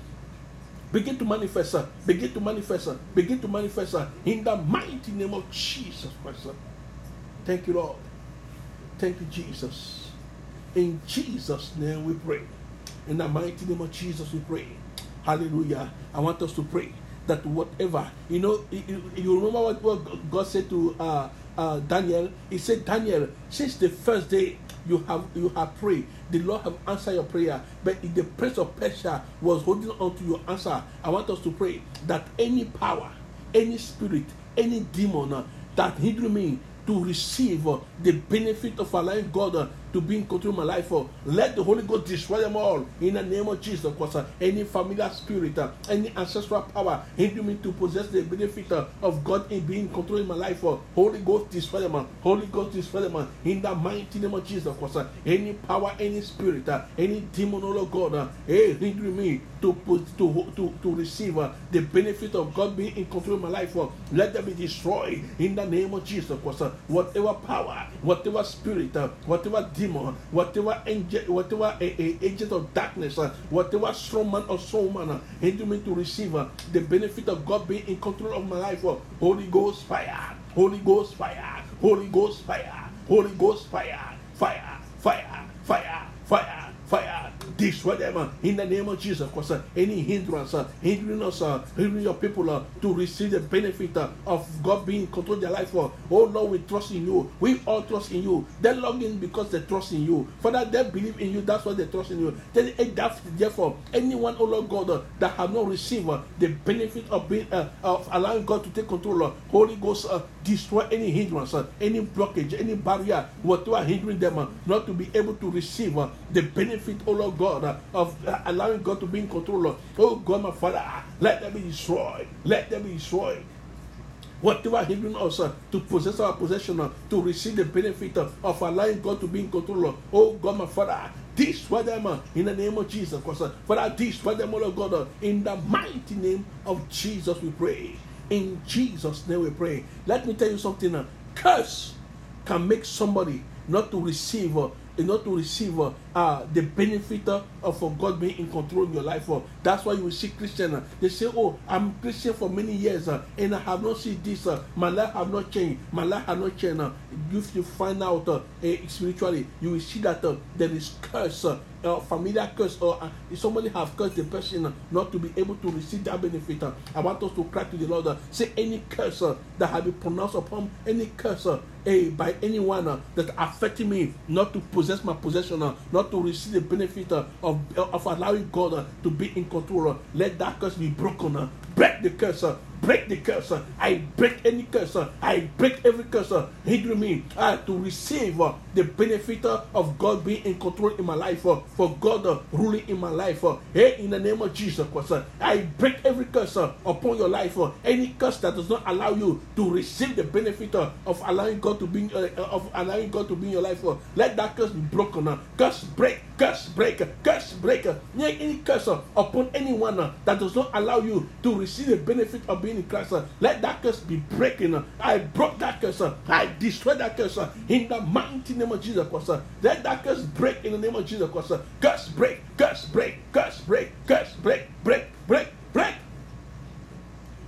begin to manifest, begin to manifest, begin to manifest in the mighty name of Jesus Christ. Thank you, Lord. Thank you, Jesus. In Jesus' name we pray. In the mighty name of Jesus we pray. Hallelujah. I want us to pray that whatever, you know, you, you- remember what, what God said to uh, uh, Daniel? He said, Daniel, since the first day you have you have prayed, the Lord have answered your prayer. But if the prince of Persia was holding on to your answer, I want us to pray that any power, any spirit, any demon uh, that hinder me to receive uh, the benefit of allowing God uh, to be in control of my life. Uh, let the Holy Ghost destroy them all in the name of Jesus. Because uh, any familiar spirit, uh, any ancestral power hinder me to possess the benefit uh, of God in being in control in my life. Uh, Holy Ghost destroy them. Uh, Holy Ghost destroy them uh, in the mighty name of Jesus. Because uh, any power, any spirit, any demon, oh God, hey, hindering me to put, to to to receive the benefit of God being in control of my life. Uh, let them be destroyed in the name of Jesus. Because whatever power, whatever spirit, whatever demon, whatever angel, whatever uh, uh, agent of darkness, uh, whatever strong man or soul man, uh, hinder me to receive uh, the benefit of God being in control of my life. Uh, Holy Ghost fire, Holy Ghost fire, Holy Ghost fire, Holy Ghost fire, fire, fire, fire, fire, fire. Destroy them uh, in the name of Jesus Christ. Uh, any hindrance, uh, hindering us, uh, hindering your people uh, to receive the benefit uh, of God being in control their life. For oh Lord, we trust in you. We all trust in you. They log in because they trust in you. Father, they believe in you. That's why they trust in you. Then, therefore, anyone, oh Lord God, uh, that have not received uh, the benefit of being uh, of allowing God to take control, uh, Holy Ghost, uh, destroy any hindrance, uh, any blockage, any barrier, whatever hindering them uh, not to be able to receive uh, the benefit, oh Lord God, uh, of uh, allowing God to be in control. Oh God, my Father, let them be destroyed. Let them be destroyed. Whatever hindering us uh, to possess our possession, uh, to receive the benefit uh, of allowing God to be in control. Uh, oh God, my Father, destroy them uh, in the name of Jesus. Uh, Father, destroy them, oh Lord God, uh, in the mighty name of Jesus, we pray. In Jesus' name, we pray. Let me tell you something. Uh, curse can make somebody not to receive uh, not to receive uh, uh, the benefit of uh, God being in control in your life. Uh, that's why you will see Christian. Uh, they say, "Oh, I'm Christian for many years, uh, and I have not seen this. Uh, my life have not changed. My life have not changed." Uh, if you find out uh, uh, spiritually, you will see that uh, there is curse. Uh, uh, familiar curse or uh, somebody have cursed the person uh, not to be able to receive that benefit uh, i want us to cry to the lord uh, say any curse uh, that have been pronounced upon any curse uh, eh, by anyone uh, that affecting me not to possess my possession uh, not to receive the benefit uh, of, of allowing god uh, to be in control uh, let that curse be broken break the curse break the curse. I break any curse. I break every curse hindering me uh, to receive uh, the benefit uh, of God being in control in my life, uh, for God uh, ruling in my life. Uh, hey, in the name of Jesus Christ, uh, I break every curse uh, upon your life. Uh, any curse that does not allow you to receive the benefit uh, of allowing God to be uh, of allowing God to be in your life. Uh, let that curse be broken. Uh, curse break, curse breaker, curse breaker. Uh, any curse upon anyone uh, that does not allow you to receive the benefit of being in Christ, uh, let that curse be breaking. Uh, I broke that curse. I destroyed that curse in the mighty name of Jesus Christ. Let that curse break in the name of Jesus Christ. Curse break, curse break, curse break, curse break, break, break, break.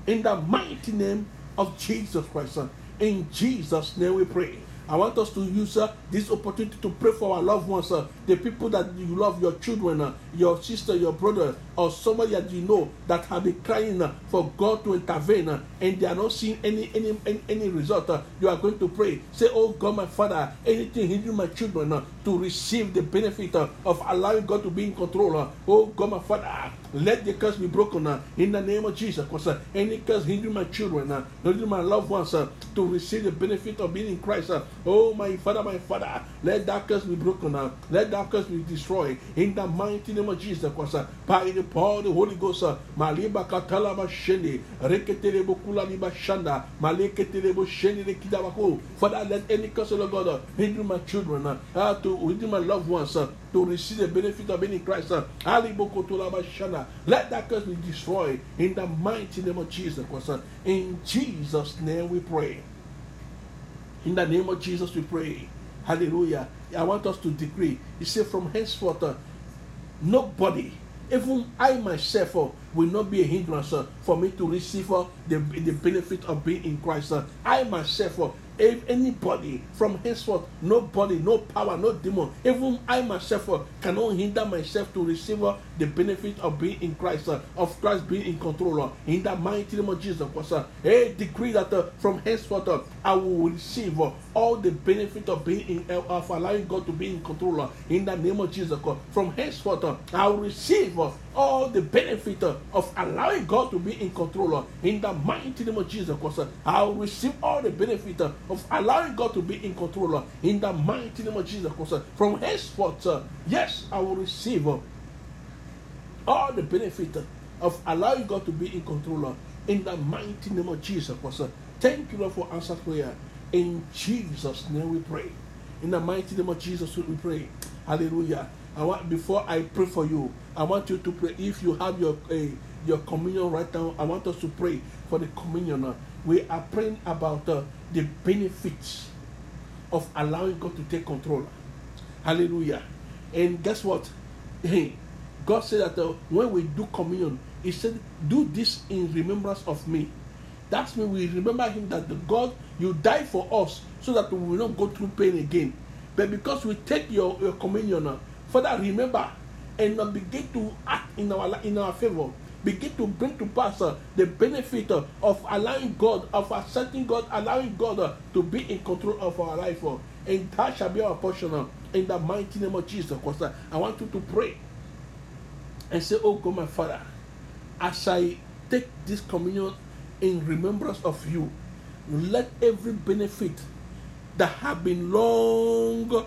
In the mighty name of Jesus Christ. In Jesus' name we pray. I want us to use uh, this opportunity to pray for our loved ones, uh, the people that you love, your children, uh, your sister, your brother, or somebody that you know that have been crying uh, for God to intervene uh, and they are not seeing any any any, any result. Uh, you are going to pray. Say, Oh God, my Father, anything hindering my children to receive the benefit of allowing God to be in control. Oh God, my Father, let the curse be broken uh, in the name of Jesus. Because uh, any curse hindering my children, uh, hindering my loved ones uh, to receive the benefit of being in Christ. Uh, oh my Father, my Father, let that curse be broken. Uh, let that curse be destroyed in the mighty name of Jesus. Because uh, by the power of the Holy Ghost, uh, Maliba Katala Bashende, Reketelebo Kula Liba Shanda, Maleketelebo Shende Rekidabako. Father, let any curse of God uh, my children, uh, uh, to hindering my loved ones, uh, to receive the benefit of being in Christ. Let that curse be destroyed in the mighty name of Jesus in Jesus' name we pray. In the name of Jesus we pray. Hallelujah. I want us to decree. He said, from henceforth, uh, nobody, even I myself, uh, will not be a hindrance uh, for me to receive the, the benefit of being in Christ. I myself, if anybody from henceforth, nobody, no power, no demon, even I myself uh, cannot hinder myself to receive uh, the benefit of being in Christ, uh, of Christ being in control. In the mighty name of Jesus a decree that from henceforth I will receive all the benefit of being in, of allowing God to be in control. Uh, in the name of Jesus Christ, from henceforth uh, I will receive uh, all the benefit uh, of allowing God to be in control. Uh, in the mighty name of Jesus Christ, I will receive all the benefit of allowing God to be in control. In the mighty name of Jesus Christ, from henceforth, yes, I will receive. All the benefit of allowing God to be in control in the mighty name of Jesus. Christ. Thank you, Lord, for answered prayer. In Jesus' name we pray. In the mighty name of Jesus we pray. Hallelujah. I want before I pray for you, I want you to pray. If you have your uh, your communion right now, I want us to pray for the communion. We are praying about uh, the benefits of allowing God to take control. Hallelujah. And guess what? God said that uh, when we do communion, He said, Do this in remembrance of me. That's when we remember Him that the God, you died for us so that we will not go through pain again. But because we take your, your communion, Father, remember and begin to act in our in our favor. Begin to bring to pass uh, the benefit uh, of allowing God, of accepting God, allowing God uh, to be in control of our life. uh, and that shall be our portion uh, in the mighty name of Jesus. Because uh, I want you to pray and say, Oh God, my Father, as I take this communion in remembrance of you, let every benefit that have been long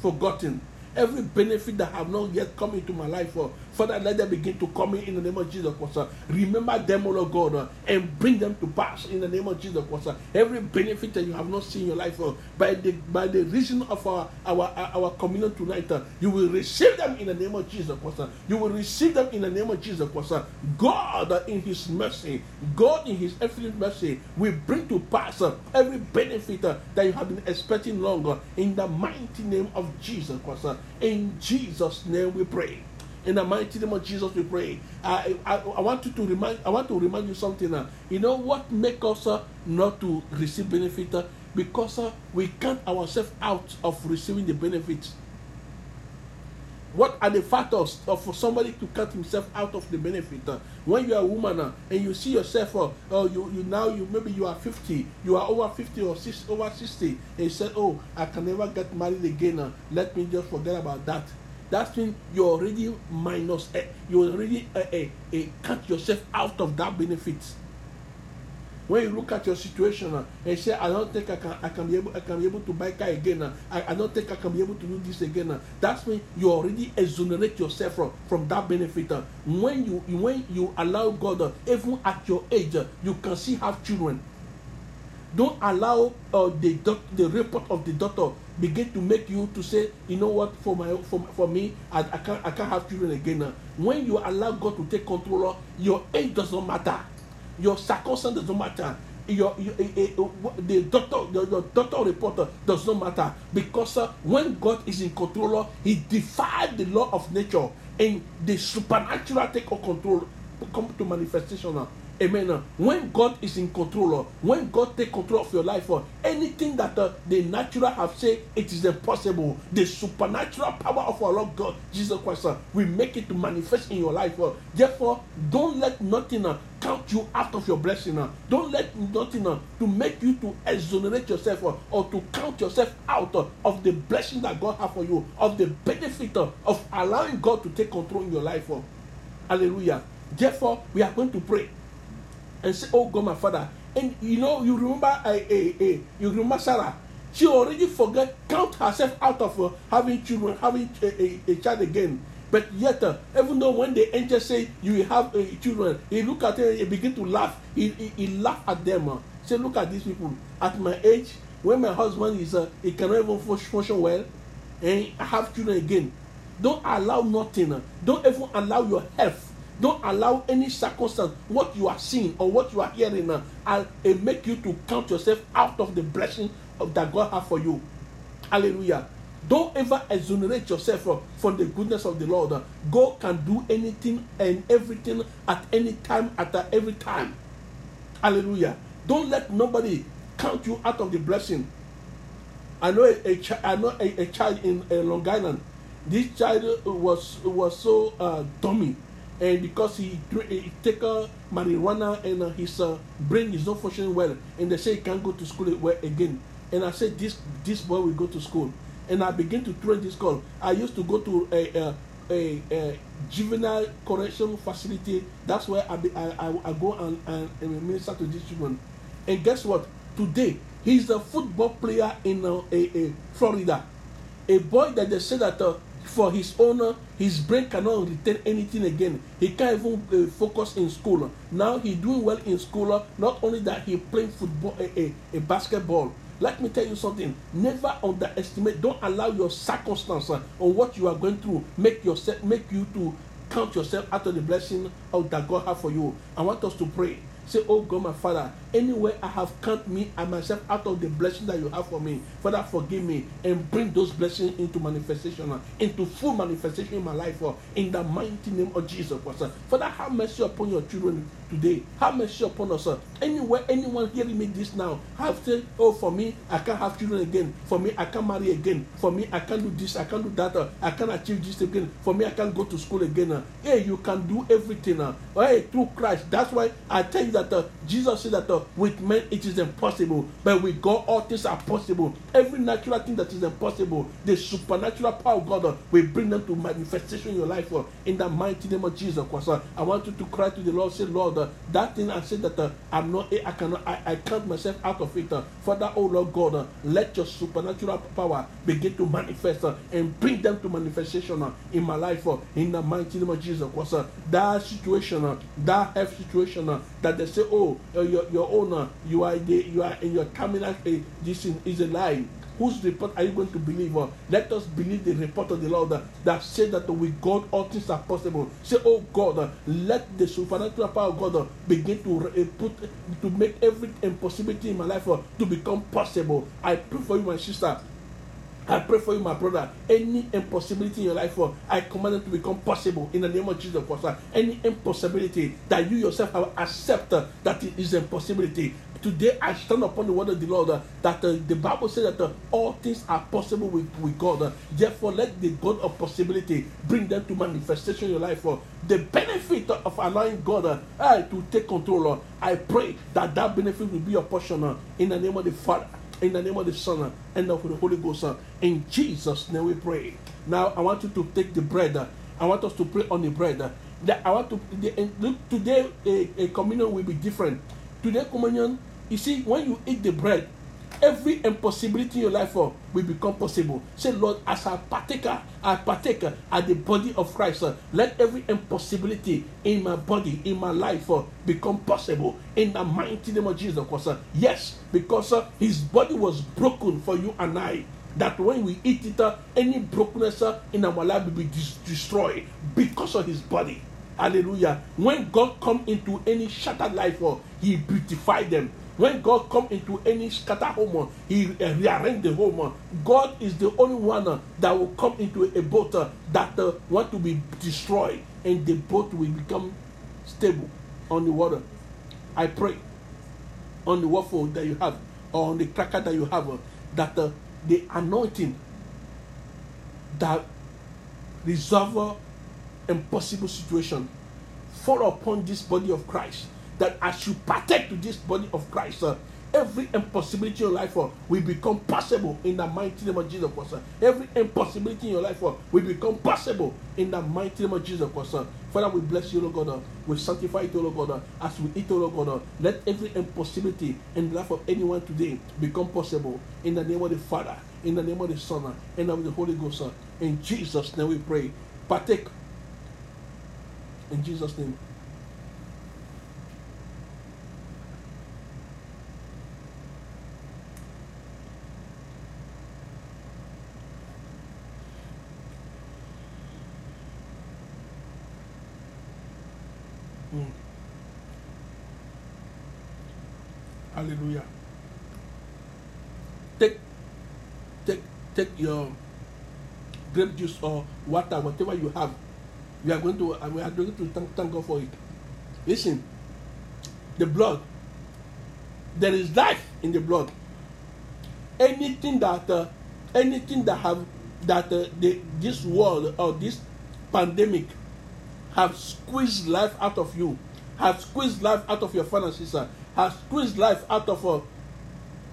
forgotten, every benefit that have not yet come into my life, uh, Father, let them begin to come in in the name of Jesus Christ. Remember them, O Lord God, and bring them to pass in the name of Jesus Christ. Every benefit that you have not seen in your life, uh, by the by the reason of our our our communion tonight, uh, you will receive them in the name of Jesus Christ. You will receive them in the name of Jesus Christ. God, uh, in His mercy, God in His infinite mercy, will bring to pass every benefit that you have been expecting longer in the mighty name of Jesus Christ. In Jesus' name, we pray. In the mighty name of Jesus, we pray. I, I, I want you to remind. I want to remind you something. Uh, you know what make us uh, not to receive benefit? Uh, because uh, we count ourselves out of receiving the benefits. What are the factors of for somebody to cut himself out of the benefit? Uh, when you are a woman uh, and you see yourself, uh, oh, you, you now you maybe you are 50, you are over 50 or six, over 60, and you said, oh, I can never get married again. Uh, let me just forget about that. That's when you're already minus, uh, you already uh, uh, uh, cut yourself out of that benefit when you look at your situation uh, and say, I don't think I can, I can be able, I can be able to buy car again. Uh, I, I don't think I can be able to do this again. Uh, that's when you already exonerate yourself from, from that benefit. Uh, when you when you allow God, uh, even at your age, uh, you can still have children. Don't allow uh, the doc- the report of the doctor begin to make you to say, you know what, for my for, for me, I, I can't I can't have children again. Uh, when you allow God to take control, uh, your age does not matter your circumstance does not matter. Your, your, eh, eh, the doctor, the doctor report uh, does not matter because uh, when God is in control, He defied the law of nature and the supernatural take of control come to manifestation. uh. Amen. When God is in control, uh, when God take control of your life, uh, anything that uh, the natural have said it is impossible, the supernatural power of our Lord God Jesus Christ will make it to manifest in your life. Therefore, don't let nothing uh, count you out of your blessing. uh. Don't let nothing to make you to exonerate yourself or to count yourself out of the blessing that God have for you, of the benefit of allowing God to take control in your life. Hallelujah. Therefore, we are going to pray and say, Oh God, my Father. And you know, you remember, uh, you remember Sarah. She already forget, count herself out of uh, having children, having a, a, a child again. But yet, uh, even though when the angel say you have uh, children, he look at her, he begin to laugh. He, he, he laugh at them. Uh. Say, look at these people. At my age, when my husband is, uh, he cannot even function well, and have children again. Don't allow nothing. uh, Don't even allow your health. Don't allow any circumstance, what you are seeing or what you are hearing, uh, and it make you to count yourself out of the blessing of that God have for you. Hallelujah. Don't ever exonerate yourself from, from the goodness of the Lord. God can do anything and everything at any time, at every time. Hallelujah. Don't let nobody count you out of the blessing. I know a, a I know a, a child in uh, Long Island. This child was was so uh, dummy, and because he, he take uh, marijuana and uh, his uh, brain is not functioning well, and they say he can't go to school again. And I said this this boy will go to school, and I begin to train this call. I used to go to a, a a, a juvenile correction facility. That's where I, be, I, I, I go and, and, and minister to these children. And guess what? Today, he's a football player in uh, a, a Florida. A boy that they say that uh, for his owner, his brain cannot retain anything again. He can't even uh, focus in school. Now he's doing well in school. Not only that, he playing football, a, a, a basketball. Let me tell you something. Never underestimate. Don't allow your circumstance uh, or what you are going through make yourself make you to count yourself out of the blessing of that God have for you. I want us to pray. Say, Oh God, my Father, anywhere I have cut me and myself out of the blessing that you have for me, Father, forgive me and bring those blessings into manifestation, into full manifestation in my life, uh, in the mighty name of Jesus Christ. uh. Father, have mercy upon your children today. Have mercy upon us. Anywhere, anyone hearing me this now, have said, Oh, for me, I can't have children again. For me, I can't marry again. For me, I can't do this, I can't do that. uh. I can't achieve this again. For me, I can't go to school again. uh. Hey, you can do everything. Uh. Hey, through Christ. That's why I tell you that uh, Jesus said that uh, with men it is impossible, but with God all things are possible. Every natural thing that is impossible, the supernatural power of God uh, will bring them to manifestation in your life. Uh, in the mighty name of Jesus Christ, uh, I want you to cry to the Lord. Say, Lord, uh, that thing I said that uh, I'm not, I cannot, I, I count myself out of it. Uh. Father, oh Lord God, let your supernatural power begin to manifest and bring them to manifestation in my life. In the mighty name of Jesus Christ, that situation, that health situation that they say, oh, your your owner, you are the, you are in your terminal. Uh, this is, a lie. Whose report are you going to believe? Uh, let us believe the report of the Lord uh, that said that with God all things are possible. Say, oh God, uh, let the supernatural power of God uh, begin to uh, put to make every impossibility in my life uh, to become possible. I pray for you, my sister. I pray for you, my brother. Any impossibility in your life, uh, I command it to become possible in the name of Jesus Christ. Any impossibility that you yourself have accepted that it is impossibility. Today I stand upon the word of the Lord uh, that uh, the Bible says that uh, all things are possible with, with God. uh. therefore, let the God of possibility bring them to manifestation in your life. Uh. the benefit of allowing God uh, to take control, I pray that that benefit will be your portion uh, in the name of the Father in the name of the Son and of the Holy Ghost. In Jesus' name we pray. Now I want you to take the bread. I want us to pray on the bread. that I want to the, eh, look, today a, a communion will be different. Today communion, you see, when you eat the bread, every impossibility in your life will become possible. Say, Lord, as a partaker, I partake at the body of Christ. let every impossibility in my body, in my life, become possible in the mighty name of Jesus. Yes, because his body was broken for you and I. That when we eat it, uh, any brokenness uh, in our life will be destroyed because of his body. Hallelujah. When God come into any shattered life, uh, he beautified them. When God come into any scattered home, he uh, rearrange the home. God is the only one uh, that will come into a boat uh, that uh, want to be destroyed, and the boat will become stable on the water. I pray on the waffle that you have, or on the cracker that you have, uh, that uh, the anointing that resolve impossible situation fall upon this body of Christ. That as you partake to this body of Christ, uh, every impossibility in your life uh, will become possible in the mighty name of Jesus Christ. uh. Every impossibility in your life uh, will become possible in the mighty name of Jesus Christ. uh. Father, we bless you, Lord God. uh. We sanctify it, Lord God. uh. As we eat, Lord God, uh, let every impossibility in the life of anyone today become possible in the name of the Father, in the name of the Son, and of the Holy Ghost. In Jesus' name we pray. Partake in Jesus' name. Hallelujah. Take, take, take your grape juice or water, whatever you have. We are going to, we are going to thank, thank God for it. Listen, the blood, there is life in the blood. Anything that, uh, anything that have, that uh, the, this world or this pandemic have squeezed life out of you, have squeezed life out of your finances, uh, have squeezed life out of uh,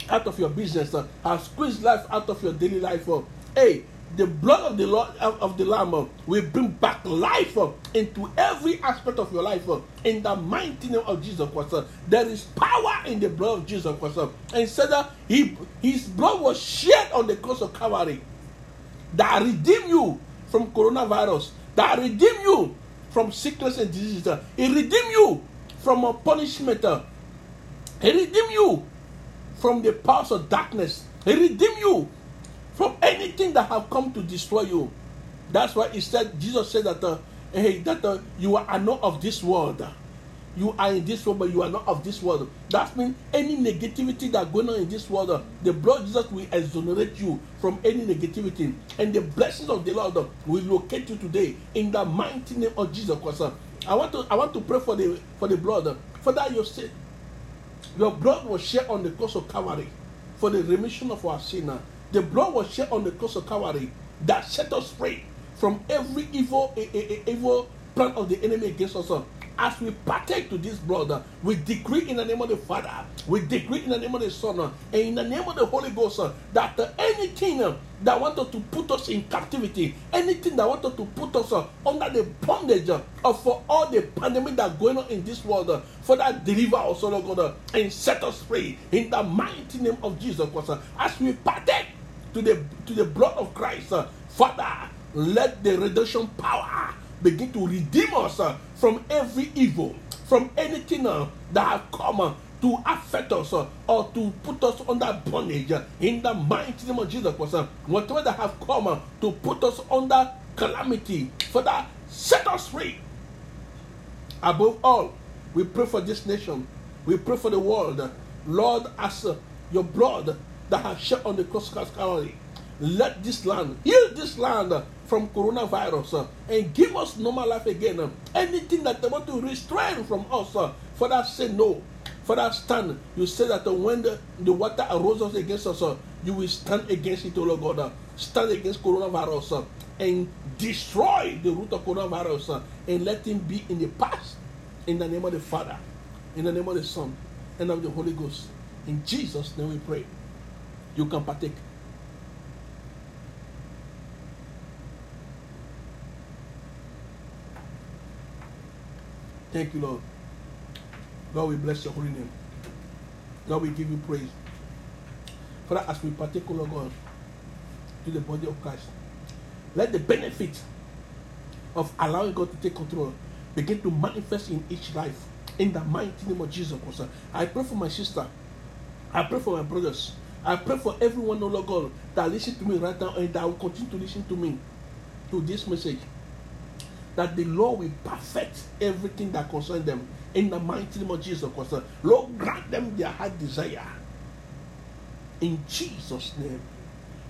out of your business, uh, have squeezed life out of your daily life. Uh, hey, the blood of the Lord of, the Lamb uh, will bring back life uh, into every aspect of your life. Uh, in the mighty name of Jesus Christ, uh, there is power in the blood of Jesus Christ. Uh, and said that he, his blood was shed on the cross of Calvary that redeem you from coronavirus, that redeem you from sickness and disease. uh, He redeem you from punishment. He redeem you from the powers of darkness. He redeem you from anything that have come to destroy you. That's why he said, Jesus said that, uh, hey, that uh, you are not of this world. you are in this world, but you are not of this world. That means any negativity that going on in this world, uh, the blood of Jesus will exonerate you from any negativity, and the blessings of the Lord uh, will locate you today in the mighty name of Jesus Christ. uh. I want to I want to pray for the for the blood. Father, you say your blood was shed on the cross of Calvary for the remission of our sin. The blood was shed on the cross of Calvary that set us free from every evil evil plan of the enemy against us. As we partake to this blood, uh, we decree in the name of the Father, we decree in the name of the Son, uh, and in the name of the Holy Ghost uh, that uh, anything uh, that wanted to put us in captivity, anything that wanted to put us uh, under the bondage of for all the pandemic that going on in this world, for that deliver us, Lord God, and set us free in the mighty name of Jesus Christ. as we partake to the to the blood of Christ, Father, let the redemption power begin to redeem us uh, from every evil, from anything uh, that has come uh, to affect us uh, or to put us under bondage uh, in the mighty name of Jesus Christ. uh, whatever that have come uh, to put us under calamity, Father, set us free. Above all, we pray for this nation. We pray for the world. Lord, as uh, your blood that has shed on the cross of Calvary, let this land, heal this land from coronavirus and give us normal life again. Anything that they want to restrain from us, Father, say no. Father, stand. You say that when the, the water arose against us, you will stand against it, O Lord God. Stand against coronavirus and destroy the root of coronavirus and let him be in the past. In the name of the Father, in the name of the Son, and of the Holy Ghost. In Jesus' name we pray. You can partake. Thank you, Lord. God, we bless your holy name. God, we give you praise. Father, as we partake, Lord God, to the body of Christ, let the benefit of allowing God to take control begin to manifest in each life. In the mighty name of Jesus Christ. I pray for my sister. I pray for my brothers. I pray for everyone, O Lord God, that listen to me right now and that will continue to listen to me to this message. That the Lord will perfect everything that concerns them in the mighty name of Jesus Christ. Lord, grant them their heart desire. In Jesus' name.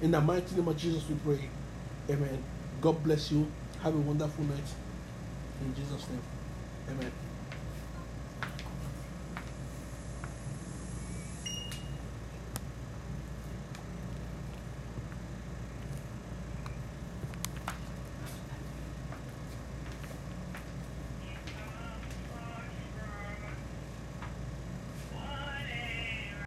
In the mighty name of Jesus, we pray. Amen. God bless you. Have a wonderful night. In Jesus' name. Amen.